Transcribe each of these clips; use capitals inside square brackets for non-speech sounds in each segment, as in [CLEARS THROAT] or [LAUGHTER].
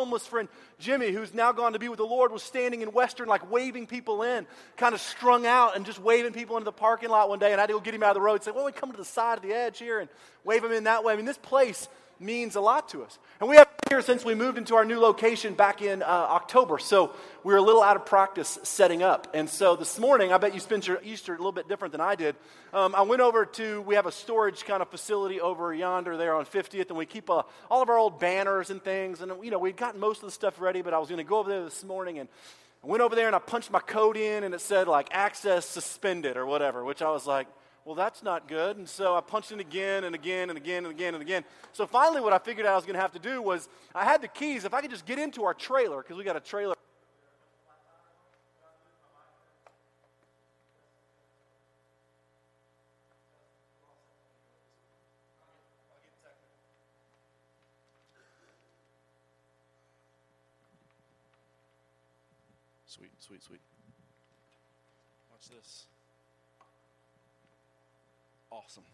homeless friend Jimmy, who's now gone to be with the Lord, was standing in Western, like waving people in, kind of strung out and just waving people into the parking lot one day. And I had to go get him out of the road and say, Well, we come to the side of the edge here and wave him in that way. I mean, this place means a lot to us. And we have been here since we moved into our new location back in uh, October. So we were a little out of practice setting up. And so this morning, I bet you spent your Easter a little bit different than I did. Um, I went over to, we have a storage kind of facility over yonder there on 50th, and we keep uh, all of our old banners and things. And, you know, we'd gotten most of the stuff ready, but I was going to go over there this morning and I went over there and I punched my code in, and it said like access suspended or whatever, which I was like, well, that's not good. And so I punched it again and again and again and again and again. So finally, what I figured out I was going to have to do was I had the keys. If I could just get into our trailer, because we got a trailer. Sweet, sweet, sweet. Watch this awesome.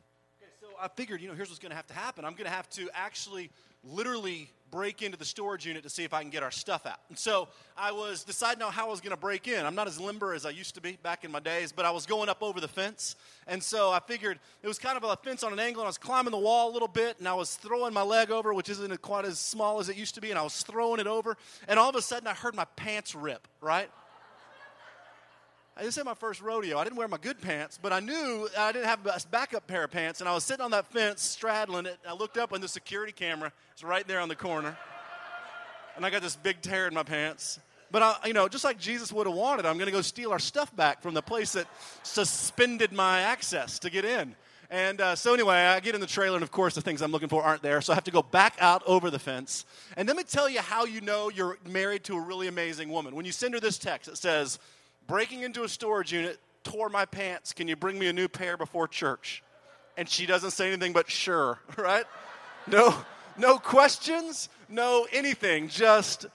Okay, so I figured, you know, here's what's going to have to happen. I'm going to have to actually literally break into the storage unit to see if I can get our stuff out. And so I was deciding on how I was going to break in. I'm not as limber as I used to be back in my days, but I was going up over the fence. And so I figured it was kind of a fence on an angle, and I was climbing the wall a little bit, and I was throwing my leg over, which isn't quite as small as it used to be, and I was throwing it over. And all of a sudden, I heard my pants rip, right? This is my first rodeo. I didn't wear my good pants, but I knew I didn't have a backup pair of pants, and I was sitting on that fence straddling it. I looked up, and the security camera is right there on the corner, and I got this big tear in my pants. But I, you know, just like Jesus would have wanted, I'm going to go steal our stuff back from the place that suspended my access to get in. And uh, so, anyway, I get in the trailer, and of course, the things I'm looking for aren't there. So I have to go back out over the fence. And let me tell you how you know you're married to a really amazing woman. When you send her this text, it says, breaking into a storage unit, tore my pants. Can you bring me a new pair before church? And she doesn't say anything but sure, [LAUGHS] right? No, no questions, no anything, just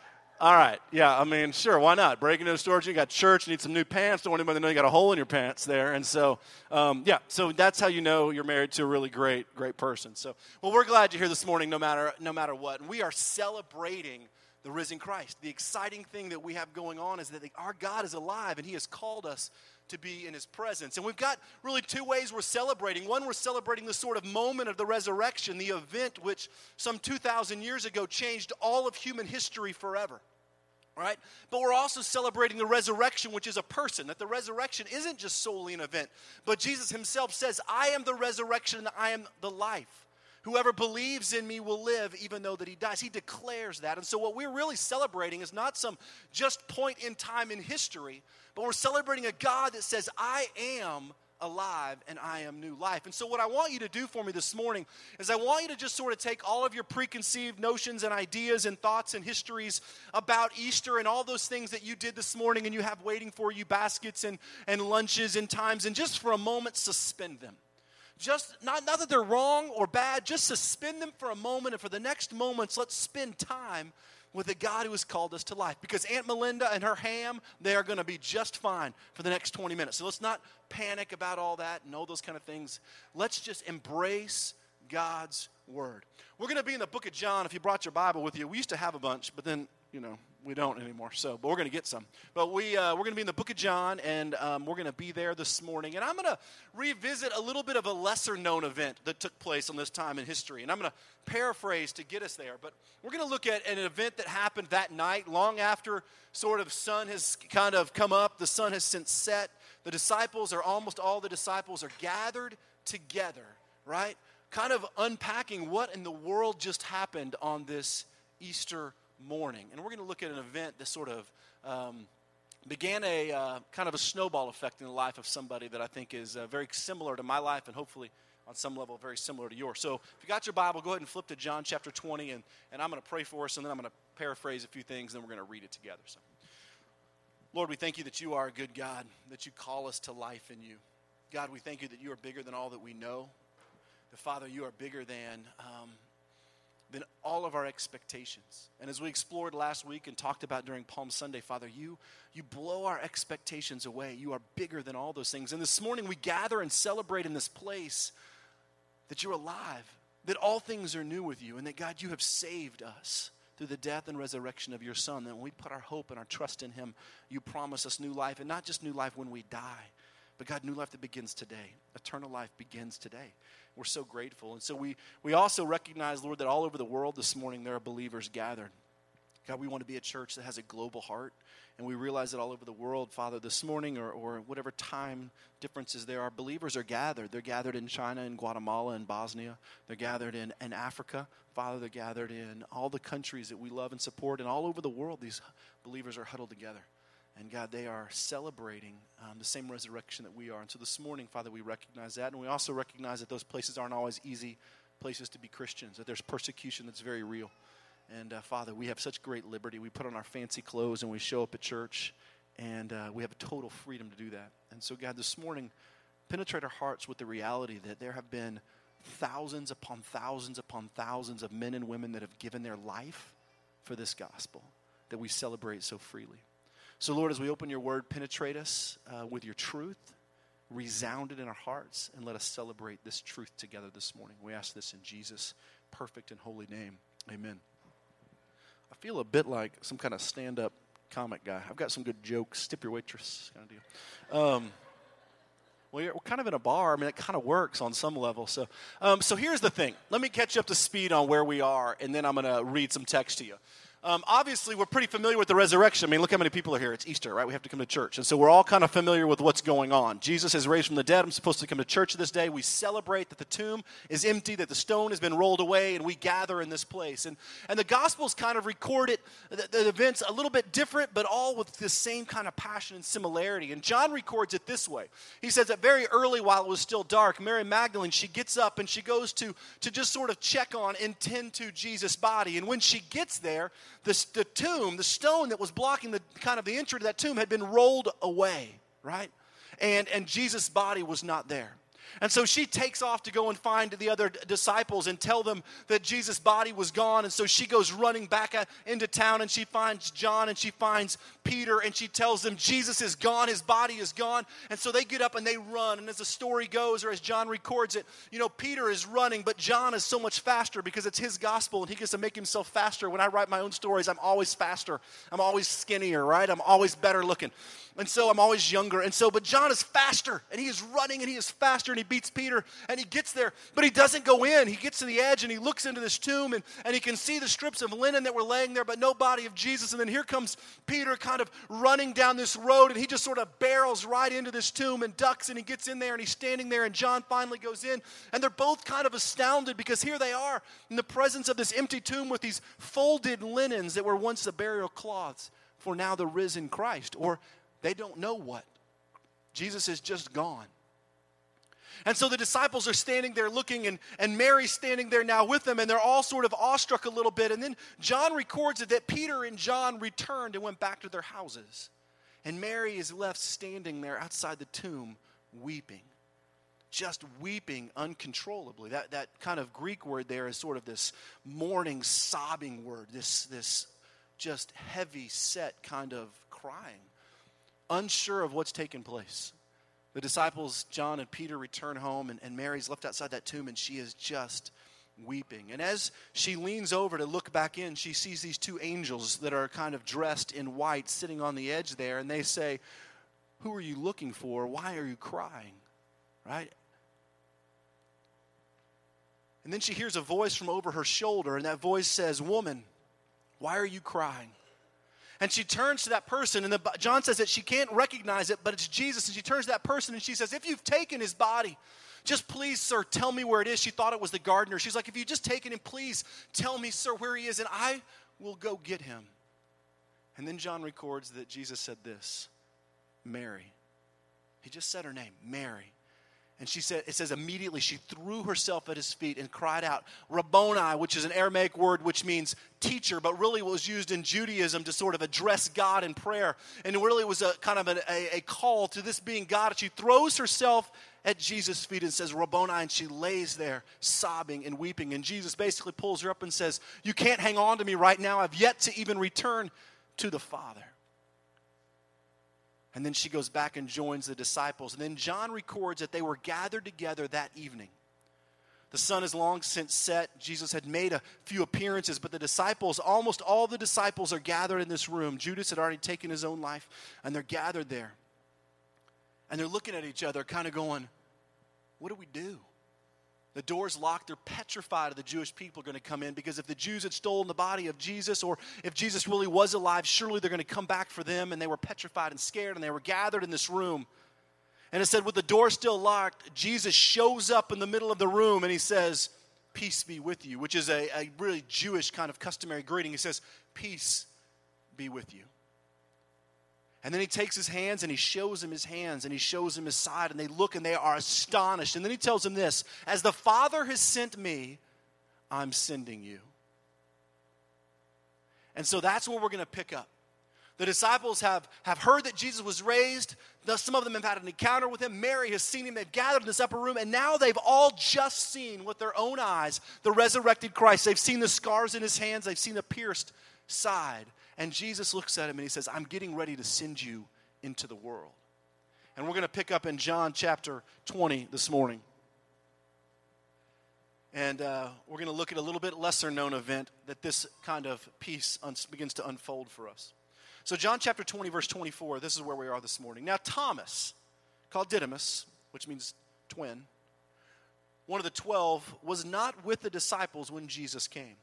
all right, yeah, I mean, sure, why not? Breaking into a storage, unit, you got church, need some new pants. Don't want anybody to know you got a hole in your pants there. And so, um, yeah, so that's how you know you're married to a really great, great person. So, well, we're glad you're here this morning, no matter, no matter what. And we are celebrating the risen Christ. The exciting thing that we have going on is that our God is alive and He has called us to be in His presence. And we've got really two ways we're celebrating. One, we're celebrating the sort of moment of the resurrection, the event which some 2,000 years ago changed all of human history forever. Right? But we're also celebrating the resurrection, which is a person. That the resurrection isn't just solely an event, but Jesus himself says, I am the resurrection and I am the life. Whoever believes in me will live even though that he dies. He declares that. And so what we're really celebrating is not some just point in time in history, but we're celebrating a God that says, I am alive and I am new life. And so, what I want you to do for me this morning is I want you to just sort of take all of your preconceived notions and ideas and thoughts and histories about Easter and all those things that you did this morning and you have waiting for you baskets and, and lunches and times, and just for a moment suspend them just not, not that they're wrong or bad, just suspend them for a moment, and for the next moments, let's spend time with the God who has called us to life. Because Aunt Melinda and her ham, they are going to be just fine for the next 20 minutes. So let's not panic about all that and all those kind of things. Let's just embrace God's word. We're going to be in the book of John. If you brought your Bible with you, we used to have a bunch, but then, you know, we don't anymore. So, but we're going to get some. But we uh, we're going to be in the Book of John, and um, we're going to be there this morning. And I'm going to revisit a little bit of a lesser known event that took place on this time in history. And I'm going to paraphrase to get us there. But we're going to look at an event that happened that night, long after sort of sun has kind of come up. The sun has since set. The disciples, or almost all the disciples, are gathered together. Right, kind of unpacking what in the world just happened on this Easter morning. And we're going to look at an event that sort of um, began a uh, kind of a snowball effect in the life of somebody that I think is uh, very similar to my life and hopefully on some level very similar to yours. So if you got your Bible, go ahead and flip to John chapter 20, and, and I'm going to pray for us, and then I'm going to paraphrase a few things, and then we're going to read it together. So, Lord, we thank you that you are a good God, that you call us to life in you. God, we thank you that you are bigger than all that we know. The Father, you are bigger than um, all of our expectations. And as we explored last week and talked about during Palm Sunday, Father, you, you blow our expectations away. You are bigger than all those things. And this morning we gather and celebrate in this place that you're alive, that all things are new with you, and that God, you have saved us through the death and resurrection of your Son. That when we put our hope and our trust in Him, you promise us new life, and not just new life when we die, but God, new life that begins today. Eternal life begins today. We're so grateful. And so we, we also recognize, Lord, that all over the world this morning there are believers gathered. God, we want to be a church that has a global heart. And we realize that all over the world, Father, this morning or, or whatever time differences there are, believers are gathered. They're gathered in China and Guatemala and Bosnia. They're gathered in, in Africa. Father, they're gathered in all the countries that we love and support. And all over the world, these believers are huddled together. And God, they are celebrating um, the same resurrection that we are. And so this morning, Father, we recognize that. And we also recognize that those places aren't always easy places to be Christians, that there's persecution that's very real. And uh, Father, we have such great liberty. We put on our fancy clothes and we show up at church, and uh, we have a total freedom to do that. And so, God, this morning, penetrate our hearts with the reality that there have been thousands upon thousands upon thousands of men and women that have given their life for this gospel that we celebrate so freely. So, Lord, as we open your word, penetrate us uh, with your truth, resound it in our hearts, and let us celebrate this truth together this morning. We ask this in Jesus' perfect and holy name. Amen. I feel a bit like some kind of stand up comic guy. I've got some good jokes. Tip your waitress kind of deal. Um, well, we're kind of in a bar. I mean, it kind of works on some level. So, um, so here's the thing. Let me catch you up to speed on where we are, and then I'm going to read some text to you. Um, obviously, we're pretty familiar with the resurrection. I mean, look how many people are here. It's Easter, right? We have to come to church. And so we're all kind of familiar with what's going on. Jesus is raised from the dead. I'm supposed to come to church this day. We celebrate that the tomb is empty, that the stone has been rolled away, and we gather in this place. And, and the Gospels kind of record it, the, the events a little bit different, but all with the same kind of passion and similarity. And John records it this way. He says that very early, while it was still dark, Mary Magdalene, she gets up and she goes to, to just sort of check on and tend to Jesus' body. And when she gets there, the, the tomb, the stone that was blocking the kind of the entry to that tomb had been rolled away, right? And, and Jesus' body was not there. And so she takes off to go and find the other disciples and tell them that Jesus' body was gone. And so she goes running back into town and she finds John and she finds Peter and she tells them Jesus is gone, his body is gone. And so they get up and they run. And as the story goes, or as John records it, you know, Peter is running, but John is so much faster because it's his gospel and he gets to make himself faster. When I write my own stories, I'm always faster. I'm always skinnier, right? I'm always better looking. And so I'm always younger. And so, but John is faster and he is running and he is faster and he beats Peter and he gets there, but he doesn't go in. He gets to the edge and he looks into this tomb and, and he can see the strips of linen that were laying there, but no body of Jesus. And then here comes Peter kind of running down this road and he just sort of barrels right into this tomb and ducks and he gets in there and he's standing there and John finally goes in and they're both kind of astounded because here they are in the presence of this empty tomb with these folded linens that were once the burial cloths for now the risen Christ. Or they don't know what. Jesus is just gone. And so the disciples are standing there looking, and, and Mary's standing there now with them, and they're all sort of awestruck a little bit. And then John records it that Peter and John returned and went back to their houses. And Mary is left standing there outside the tomb, weeping. Just weeping uncontrollably. That, that kind of Greek word there is sort of this mourning, sobbing word, this, this just heavy set kind of crying unsure of what's taken place. The disciples, John and Peter, return home, and, and Mary's left outside that tomb, and she is just weeping. And as she leans over to look back in, she sees these two angels that are kind of dressed in white sitting on the edge there, and they say, Who are you looking for? Why are you crying? Right? And then she hears a voice from over her shoulder, and that voice says, Woman, why are you crying? And she turns to that person, and the, John says that she can't recognize it, but it's Jesus. And she turns to that person and she says, If you've taken his body, just please, sir, tell me where it is. She thought it was the gardener. She's like, If you just taken him, please tell me, sir, where he is, and I will go get him. And then John records that Jesus said this Mary. He just said her name, Mary. And she said, it says immediately she threw herself at his feet and cried out, Rabboni, which is an Aramaic word which means teacher, but really was used in Judaism to sort of address God in prayer. And it really was a kind of a, a, a call to this being God. She throws herself at Jesus' feet and says, Rabboni, and she lays there sobbing and weeping. And Jesus basically pulls her up and says, You can't hang on to me right now. I've yet to even return to the Father. And then she goes back and joins the disciples. And then John records that they were gathered together that evening. The sun is long since set. Jesus had made a few appearances, but the disciples, almost all the disciples, are gathered in this room. Judas had already taken his own life, and they're gathered there. And they're looking at each other, kind of going, What do we do? The door's locked. They're petrified of the Jewish people going to come in because if the Jews had stolen the body of Jesus or if Jesus really was alive, surely they're going to come back for them. And they were petrified and scared and they were gathered in this room. And it said, with the door still locked, Jesus shows up in the middle of the room and he says, Peace be with you, which is a, a really Jewish kind of customary greeting. He says, Peace be with you. And then he takes his hands and he shows him his hands and he shows him his side, and they look and they are astonished. And then he tells him this As the Father has sent me, I'm sending you. And so that's where we're going to pick up. The disciples have, have heard that Jesus was raised. Some of them have had an encounter with him. Mary has seen him. They've gathered in this upper room, and now they've all just seen with their own eyes the resurrected Christ. They've seen the scars in his hands, they've seen the pierced side. And Jesus looks at him and he says, I'm getting ready to send you into the world. And we're going to pick up in John chapter 20 this morning. And uh, we're going to look at a little bit lesser known event that this kind of piece un- begins to unfold for us. So, John chapter 20, verse 24, this is where we are this morning. Now, Thomas, called Didymus, which means twin, one of the twelve, was not with the disciples when Jesus came.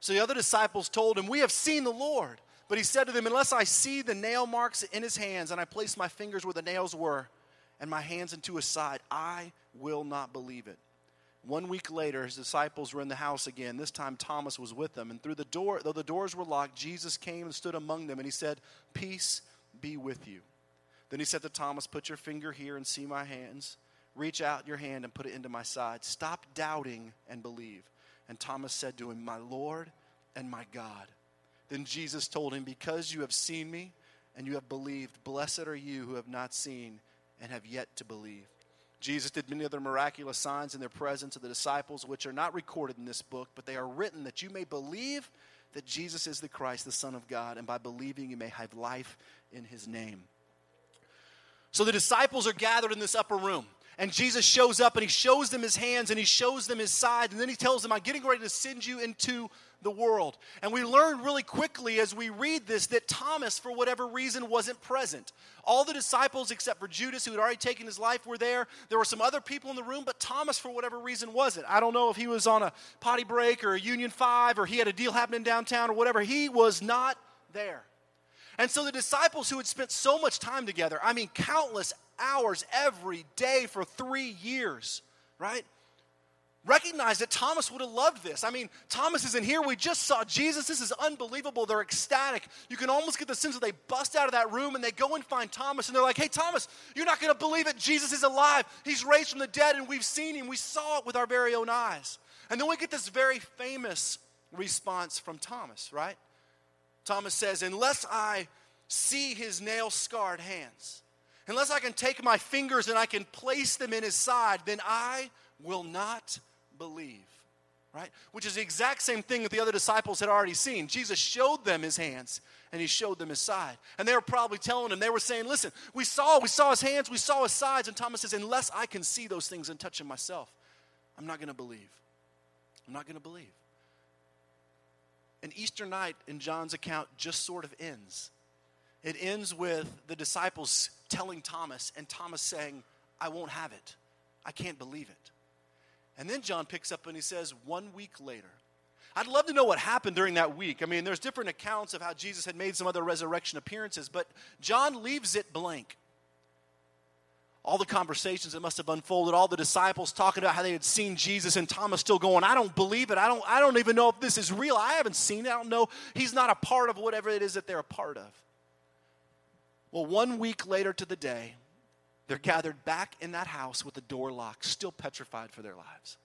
So the other disciples told him, We have seen the Lord. But he said to them, Unless I see the nail marks in his hands, and I place my fingers where the nails were, and my hands into his side, I will not believe it. One week later, his disciples were in the house again. This time Thomas was with them. And through the door, though the doors were locked, Jesus came and stood among them, and he said, Peace be with you. Then he said to Thomas, Put your finger here and see my hands. Reach out your hand and put it into my side. Stop doubting and believe. And Thomas said to him, My Lord and my God. Then Jesus told him, Because you have seen me and you have believed, blessed are you who have not seen and have yet to believe. Jesus did many other miraculous signs in their presence of the disciples, which are not recorded in this book, but they are written that you may believe that Jesus is the Christ, the Son of God, and by believing you may have life in his name. So the disciples are gathered in this upper room. And Jesus shows up and he shows them his hands and he shows them his side. And then he tells them, I'm getting ready to send you into the world. And we learn really quickly as we read this that Thomas, for whatever reason, wasn't present. All the disciples, except for Judas, who had already taken his life, were there. There were some other people in the room, but Thomas, for whatever reason, wasn't. I don't know if he was on a potty break or a Union 5 or he had a deal happening downtown or whatever. He was not there. And so the disciples who had spent so much time together, I mean, countless hours every day for three years, right? recognize that Thomas would have loved this. I mean, Thomas isn't here. We just saw Jesus. This is unbelievable. They're ecstatic. You can almost get the sense that they bust out of that room and they go and find Thomas and they're like, hey, Thomas, you're not going to believe it. Jesus is alive. He's raised from the dead and we've seen him. We saw it with our very own eyes. And then we get this very famous response from Thomas, right? Thomas says, unless I see his nail scarred hands, unless I can take my fingers and I can place them in his side, then I will not believe. Right? Which is the exact same thing that the other disciples had already seen. Jesus showed them his hands and he showed them his side. And they were probably telling him, they were saying, Listen, we saw, we saw his hands, we saw his sides. And Thomas says, Unless I can see those things and touch them myself, I'm not going to believe. I'm not going to believe. And Easter night in John's account just sort of ends. It ends with the disciples telling Thomas, and Thomas saying, I won't have it. I can't believe it. And then John picks up and he says, one week later. I'd love to know what happened during that week. I mean, there's different accounts of how Jesus had made some other resurrection appearances, but John leaves it blank. All the conversations that must have unfolded, all the disciples talking about how they had seen Jesus, and Thomas still going, I don't believe it. I don't, I don't even know if this is real. I haven't seen it. I don't know. He's not a part of whatever it is that they're a part of. Well, one week later to the day, they're gathered back in that house with the door locked, still petrified for their lives.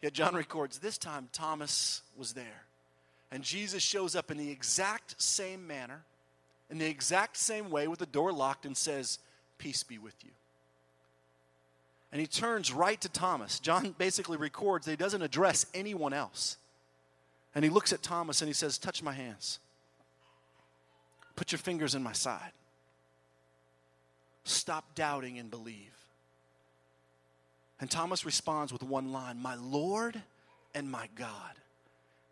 Yet John records this time Thomas was there. And Jesus shows up in the exact same manner, in the exact same way, with the door locked, and says, Peace be with you. And he turns right to Thomas. John basically records that he doesn't address anyone else. And he looks at Thomas and he says, Touch my hands. Put your fingers in my side. Stop doubting and believe. And Thomas responds with one line My Lord and my God.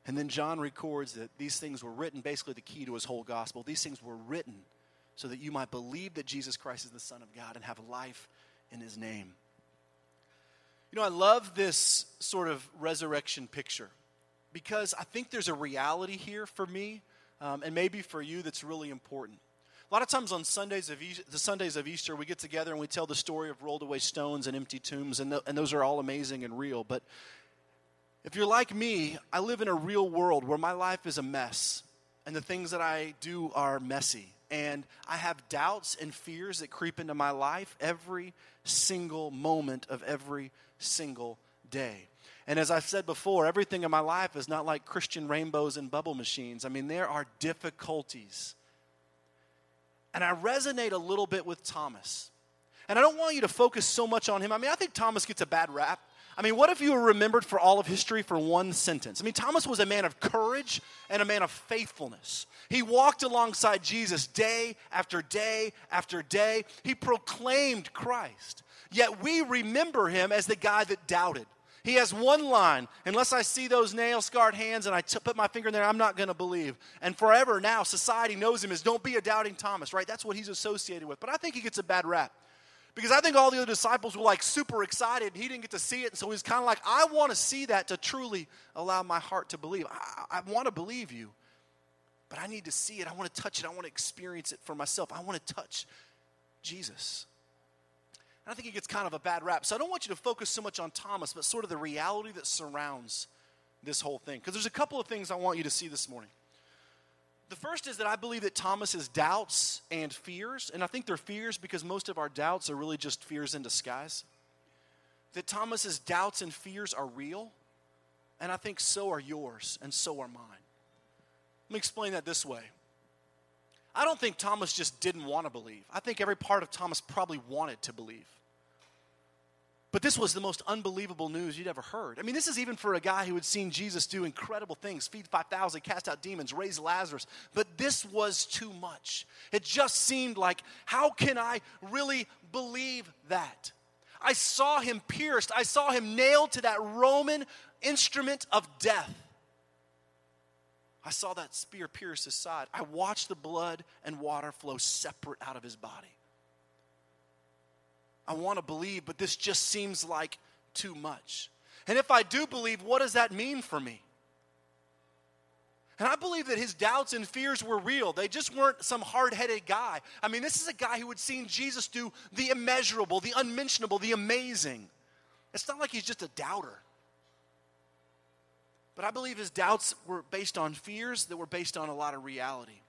And then John records that these things were written, basically the key to his whole gospel. These things were written so that you might believe that Jesus Christ is the Son of God and have life in his name. You know, I love this sort of resurrection picture because I think there's a reality here for me um, and maybe for you that's really important. A lot of times on Sundays of e- the Sundays of Easter, we get together and we tell the story of rolled away stones and empty tombs, and, and those are all amazing and real. But if you're like me, I live in a real world where my life is a mess, and the things that I do are messy. And I have doubts and fears that creep into my life every single moment of every single day. And as I've said before, everything in my life is not like Christian rainbows and bubble machines. I mean, there are difficulties. And I resonate a little bit with Thomas. And I don't want you to focus so much on him. I mean, I think Thomas gets a bad rap. I mean, what if you were remembered for all of history for one sentence? I mean, Thomas was a man of courage and a man of faithfulness. He walked alongside Jesus day after day after day. He proclaimed Christ. Yet we remember him as the guy that doubted. He has one line unless I see those nail scarred hands and I t- put my finger in there, I'm not going to believe. And forever now, society knows him as don't be a doubting Thomas, right? That's what he's associated with. But I think he gets a bad rap because I think all the other disciples were like super excited and he didn't get to see it. And so he's kind of like, I want to see that to truly allow my heart to believe. I, I want to believe you, but I need to see it. I want to touch it. I want to experience it for myself. I want to touch Jesus. I think he gets kind of a bad rap. So I don't want you to focus so much on Thomas, but sort of the reality that surrounds this whole thing. Because there's a couple of things I want you to see this morning. The first is that I believe that Thomas's doubts and fears, and I think they're fears because most of our doubts are really just fears in disguise. That Thomas's doubts and fears are real, and I think so are yours and so are mine. Let me explain that this way. I don't think Thomas just didn't want to believe. I think every part of Thomas probably wanted to believe. But this was the most unbelievable news you'd ever heard. I mean, this is even for a guy who had seen Jesus do incredible things feed 5,000, cast out demons, raise Lazarus. But this was too much. It just seemed like, how can I really believe that? I saw him pierced, I saw him nailed to that Roman instrument of death. I saw that spear pierce his side. I watched the blood and water flow separate out of his body. I want to believe, but this just seems like too much. And if I do believe, what does that mean for me? And I believe that his doubts and fears were real. They just weren't some hard headed guy. I mean, this is a guy who had seen Jesus do the immeasurable, the unmentionable, the amazing. It's not like he's just a doubter. But I believe his doubts were based on fears that were based on a lot of reality.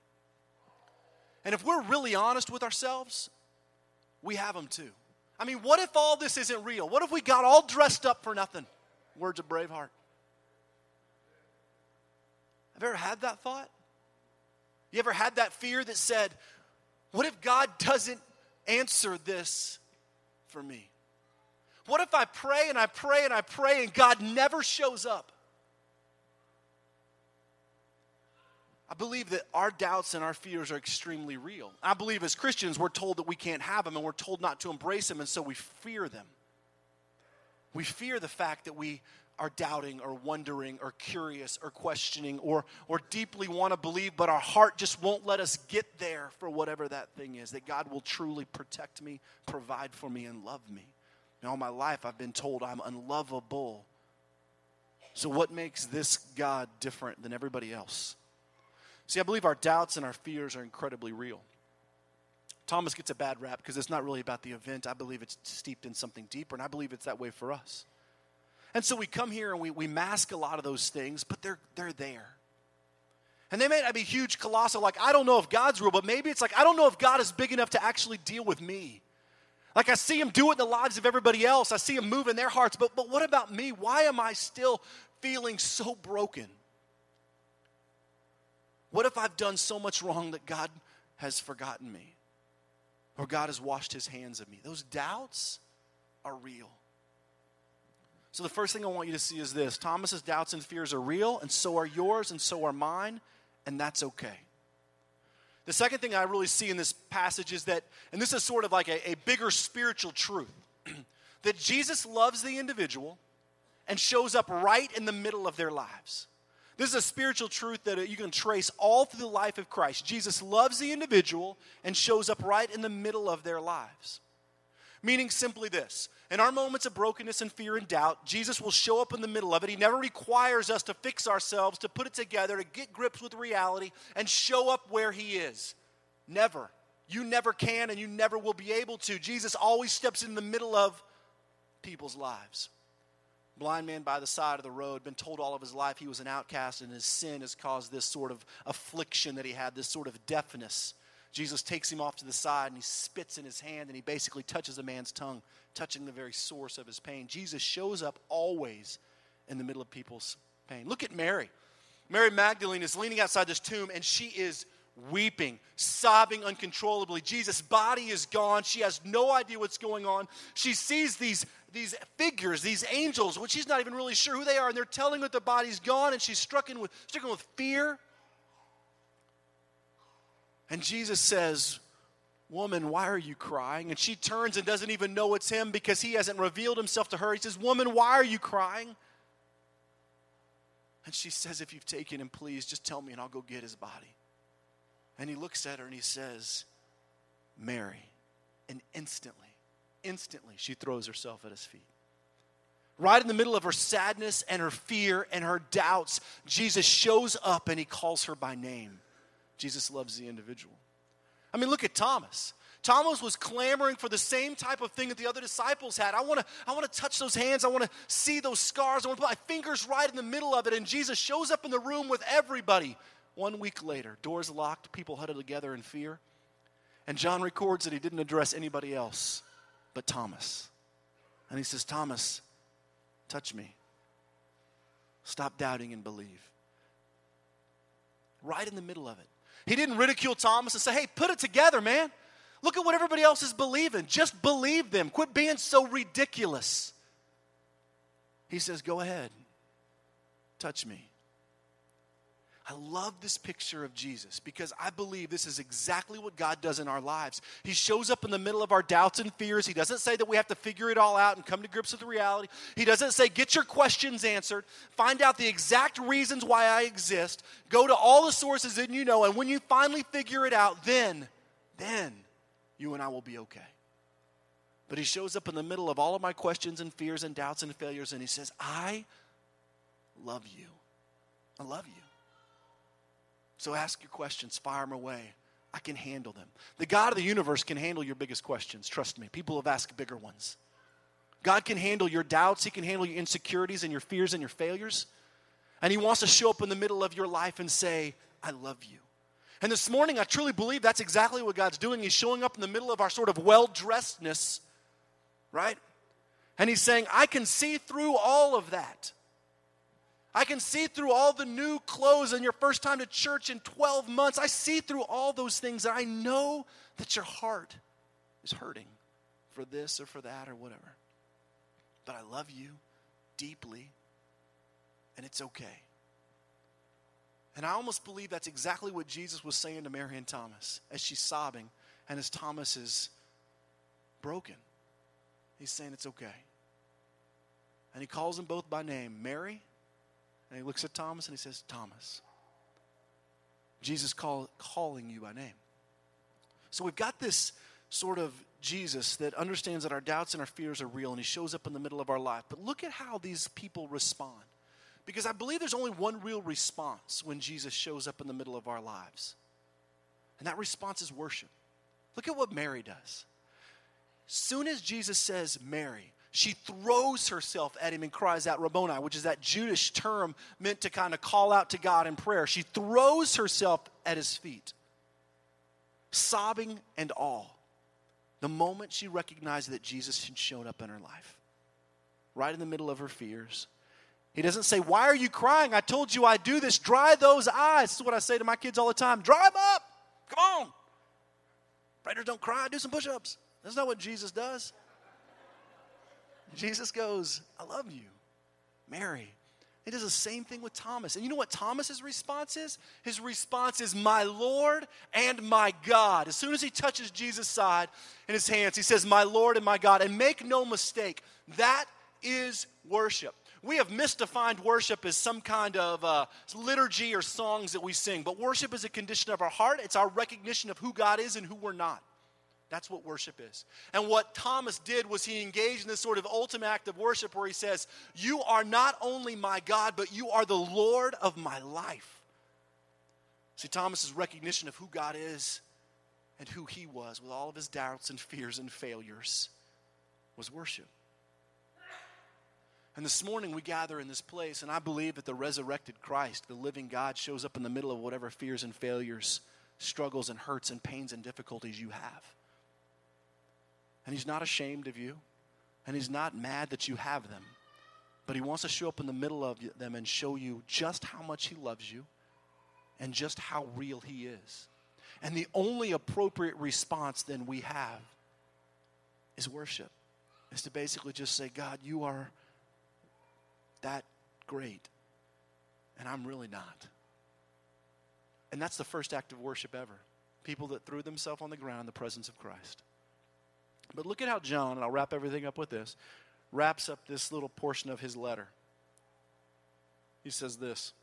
And if we're really honest with ourselves, we have them too. I mean, what if all this isn't real? What if we got all dressed up for nothing? Words of Braveheart. Have you ever had that thought? You ever had that fear that said, What if God doesn't answer this for me? What if I pray and I pray and I pray and God never shows up? I believe that our doubts and our fears are extremely real. I believe as Christians, we're told that we can't have them and we're told not to embrace them, and so we fear them. We fear the fact that we are doubting or wondering or curious or questioning or, or deeply want to believe, but our heart just won't let us get there for whatever that thing is, that God will truly protect me, provide for me, and love me. And all my life, I've been told I'm unlovable. So, what makes this God different than everybody else? See, I believe our doubts and our fears are incredibly real. Thomas gets a bad rap because it's not really about the event. I believe it's steeped in something deeper, and I believe it's that way for us. And so we come here and we, we mask a lot of those things, but they're, they're there. And they may not be huge, colossal, like, I don't know if God's real, but maybe it's like, I don't know if God is big enough to actually deal with me. Like, I see Him do it in the lives of everybody else, I see Him move in their hearts, but, but what about me? Why am I still feeling so broken? What if I've done so much wrong that God has forgotten me? Or God has washed his hands of me? Those doubts are real. So, the first thing I want you to see is this Thomas's doubts and fears are real, and so are yours, and so are mine, and that's okay. The second thing I really see in this passage is that, and this is sort of like a, a bigger spiritual truth, [CLEARS THROAT] that Jesus loves the individual and shows up right in the middle of their lives. This is a spiritual truth that you can trace all through the life of Christ. Jesus loves the individual and shows up right in the middle of their lives. Meaning simply this in our moments of brokenness and fear and doubt, Jesus will show up in the middle of it. He never requires us to fix ourselves, to put it together, to get grips with reality, and show up where He is. Never. You never can and you never will be able to. Jesus always steps in the middle of people's lives. Blind man by the side of the road, been told all of his life he was an outcast, and his sin has caused this sort of affliction that he had, this sort of deafness. Jesus takes him off to the side and he spits in his hand and he basically touches a man's tongue, touching the very source of his pain. Jesus shows up always in the middle of people's pain. Look at Mary. Mary Magdalene is leaning outside this tomb and she is weeping, sobbing uncontrollably. Jesus' body is gone. She has no idea what's going on. She sees these, these figures, these angels, which she's not even really sure who they are, and they're telling her the body's gone, and she's stricken with, stricken with fear. And Jesus says, Woman, why are you crying? And she turns and doesn't even know it's him because he hasn't revealed himself to her. He says, Woman, why are you crying? And she says, If you've taken him, please just tell me and I'll go get his body. And he looks at her and he says, Mary. And instantly, instantly, she throws herself at his feet. Right in the middle of her sadness and her fear and her doubts, Jesus shows up and he calls her by name. Jesus loves the individual. I mean, look at Thomas. Thomas was clamoring for the same type of thing that the other disciples had. I want to I want to touch those hands. I want to see those scars. I want to put my fingers right in the middle of it. And Jesus shows up in the room with everybody. One week later, doors locked, people huddled together in fear. And John records that he didn't address anybody else but Thomas. And he says, Thomas, touch me. Stop doubting and believe. Right in the middle of it. He didn't ridicule Thomas and say, hey, put it together, man. Look at what everybody else is believing. Just believe them. Quit being so ridiculous. He says, go ahead, touch me. I love this picture of Jesus because I believe this is exactly what God does in our lives. He shows up in the middle of our doubts and fears. He doesn't say that we have to figure it all out and come to grips with the reality. He doesn't say, get your questions answered, find out the exact reasons why I exist, go to all the sources that you know, and when you finally figure it out, then, then you and I will be okay. But he shows up in the middle of all of my questions and fears and doubts and failures, and he says, I love you. I love you. So ask your questions, fire them away. I can handle them. The God of the universe can handle your biggest questions. Trust me. People have asked bigger ones. God can handle your doubts, He can handle your insecurities and your fears and your failures. And He wants to show up in the middle of your life and say, I love you. And this morning, I truly believe that's exactly what God's doing. He's showing up in the middle of our sort of well dressedness, right? And He's saying, I can see through all of that. I can see through all the new clothes and your first time to church in 12 months. I see through all those things. And I know that your heart is hurting for this or for that or whatever. But I love you deeply, and it's okay. And I almost believe that's exactly what Jesus was saying to Mary and Thomas as she's sobbing and as Thomas is broken. He's saying it's okay. And he calls them both by name Mary and he looks at Thomas and he says, Thomas, Jesus call, calling you by name. So we've got this sort of Jesus that understands that our doubts and our fears are real and he shows up in the middle of our life. But look at how these people respond. Because I believe there's only one real response when Jesus shows up in the middle of our lives. And that response is worship. Look at what Mary does. Soon as Jesus says, Mary, she throws herself at him and cries out Rabboni, which is that Jewish term meant to kind of call out to God in prayer. She throws herself at his feet, sobbing and all, the moment she recognized that Jesus had shown up in her life, right in the middle of her fears. He doesn't say, Why are you crying? I told you I do this. Dry those eyes. This is what I say to my kids all the time. Dry them up. Come on. Writers don't cry, do some push ups. That's not what Jesus does. Jesus goes, I love you. Mary, It does the same thing with Thomas. And you know what Thomas's response is? His response is, My Lord and my God. As soon as he touches Jesus' side in his hands, he says, My Lord and my God. And make no mistake, that is worship. We have misdefined worship as some kind of uh, liturgy or songs that we sing, but worship is a condition of our heart. It's our recognition of who God is and who we're not. That's what worship is. And what Thomas did was he engaged in this sort of ultimate act of worship where he says, You are not only my God, but you are the Lord of my life. See, Thomas's recognition of who God is and who he was, with all of his doubts and fears and failures, was worship. And this morning we gather in this place, and I believe that the resurrected Christ, the living God, shows up in the middle of whatever fears and failures, struggles and hurts and pains and difficulties you have. And He's not ashamed of you, and He's not mad that you have them. But He wants to show up in the middle of them and show you just how much He loves you and just how real He is. And the only appropriate response then we have is worship, is to basically just say, God, you are that great, and I'm really not. And that's the first act of worship ever. People that threw themselves on the ground in the presence of Christ. But look at how John, and I'll wrap everything up with this, wraps up this little portion of his letter. He says this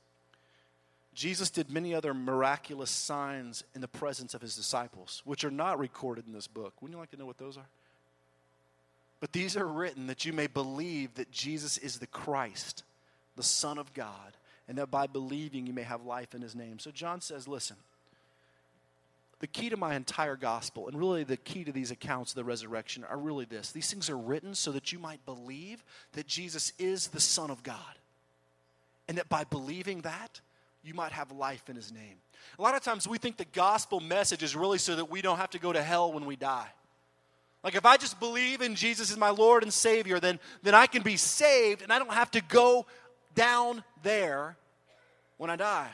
Jesus did many other miraculous signs in the presence of his disciples, which are not recorded in this book. Wouldn't you like to know what those are? But these are written that you may believe that Jesus is the Christ, the Son of God, and that by believing you may have life in his name. So John says, listen, the key to my entire gospel, and really the key to these accounts of the resurrection, are really this. These things are written so that you might believe that Jesus is the Son of God. And that by believing that, you might have life in his name. A lot of times we think the gospel message is really so that we don't have to go to hell when we die. Like if I just believe in Jesus as my Lord and Savior, then, then I can be saved and I don't have to go down there when I die.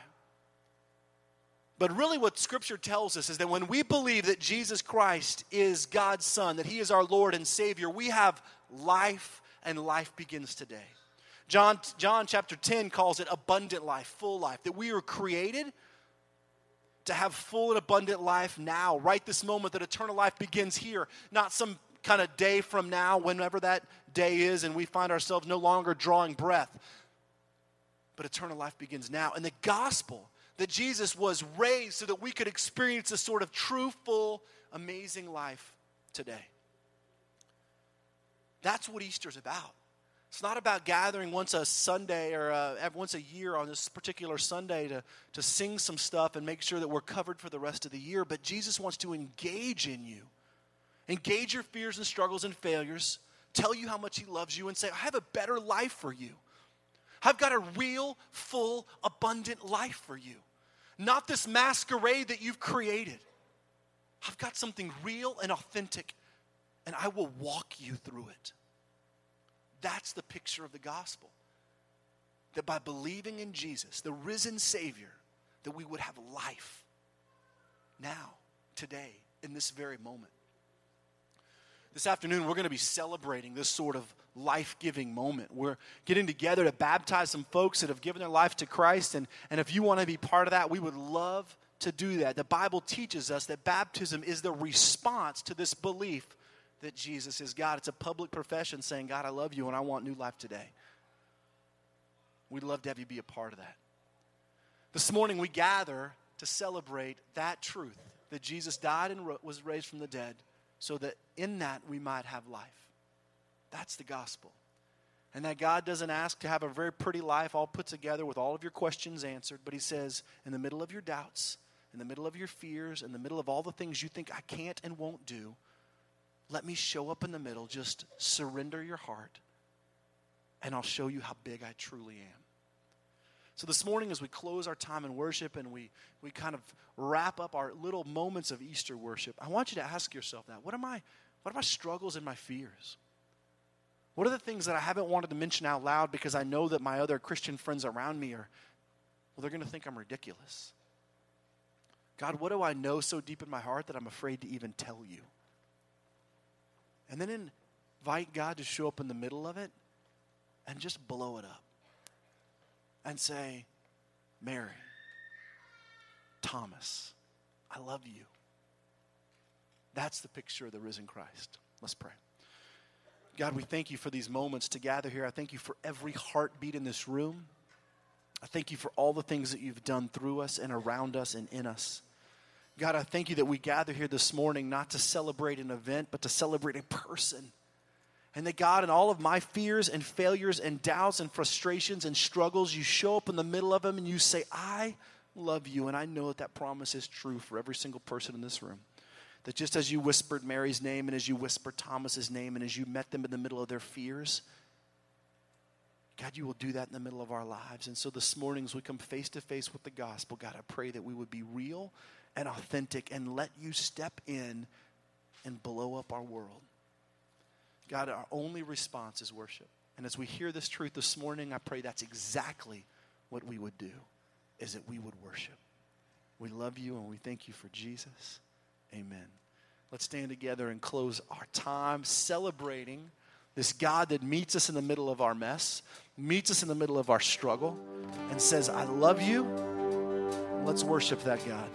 But really, what Scripture tells us is that when we believe that Jesus Christ is God's Son, that He is our Lord and Savior, we have life, and life begins today. John, John chapter 10 calls it abundant life, full life, that we were created to have full and abundant life now, right this moment, that eternal life begins here, not some kind of day from now, whenever that day is, and we find ourselves no longer drawing breath. But eternal life begins now. And the gospel that Jesus was raised so that we could experience a sort of true, full, amazing life today. That's what Easter's about. It's not about gathering once a Sunday or uh, once a year on this particular Sunday to, to sing some stuff and make sure that we're covered for the rest of the year, but Jesus wants to engage in you. Engage your fears and struggles and failures, tell you how much He loves you, and say, I have a better life for you. I've got a real, full, abundant life for you. Not this masquerade that you've created. I've got something real and authentic, and I will walk you through it. That's the picture of the gospel. That by believing in Jesus, the risen Savior, that we would have life now, today, in this very moment. This afternoon, we're going to be celebrating this sort of life giving moment. We're getting together to baptize some folks that have given their life to Christ. And, and if you want to be part of that, we would love to do that. The Bible teaches us that baptism is the response to this belief that Jesus is God. It's a public profession saying, God, I love you and I want new life today. We'd love to have you be a part of that. This morning, we gather to celebrate that truth that Jesus died and was raised from the dead so that in that we might have life. That's the gospel. And that God doesn't ask to have a very pretty life all put together with all of your questions answered, but He says, in the middle of your doubts, in the middle of your fears, in the middle of all the things you think I can't and won't do, let me show up in the middle. Just surrender your heart, and I'll show you how big I truly am. So, this morning, as we close our time in worship and we, we kind of wrap up our little moments of Easter worship, I want you to ask yourself that. What are my, what are my struggles and my fears? What are the things that I haven't wanted to mention out loud because I know that my other Christian friends around me are, well, they're going to think I'm ridiculous? God, what do I know so deep in my heart that I'm afraid to even tell you? And then invite God to show up in the middle of it and just blow it up. And say, Mary, Thomas, I love you. That's the picture of the risen Christ. Let's pray. God, we thank you for these moments to gather here. I thank you for every heartbeat in this room. I thank you for all the things that you've done through us and around us and in us. God, I thank you that we gather here this morning not to celebrate an event, but to celebrate a person. And that God, in all of my fears and failures and doubts and frustrations and struggles, you show up in the middle of them and you say, I love you. And I know that that promise is true for every single person in this room. That just as you whispered Mary's name and as you whispered Thomas's name and as you met them in the middle of their fears, God, you will do that in the middle of our lives. And so this morning, as we come face to face with the gospel, God, I pray that we would be real and authentic and let you step in and blow up our world. God, our only response is worship. And as we hear this truth this morning, I pray that's exactly what we would do, is that we would worship. We love you and we thank you for Jesus. Amen. Let's stand together and close our time celebrating this God that meets us in the middle of our mess, meets us in the middle of our struggle, and says, I love you. Let's worship that God.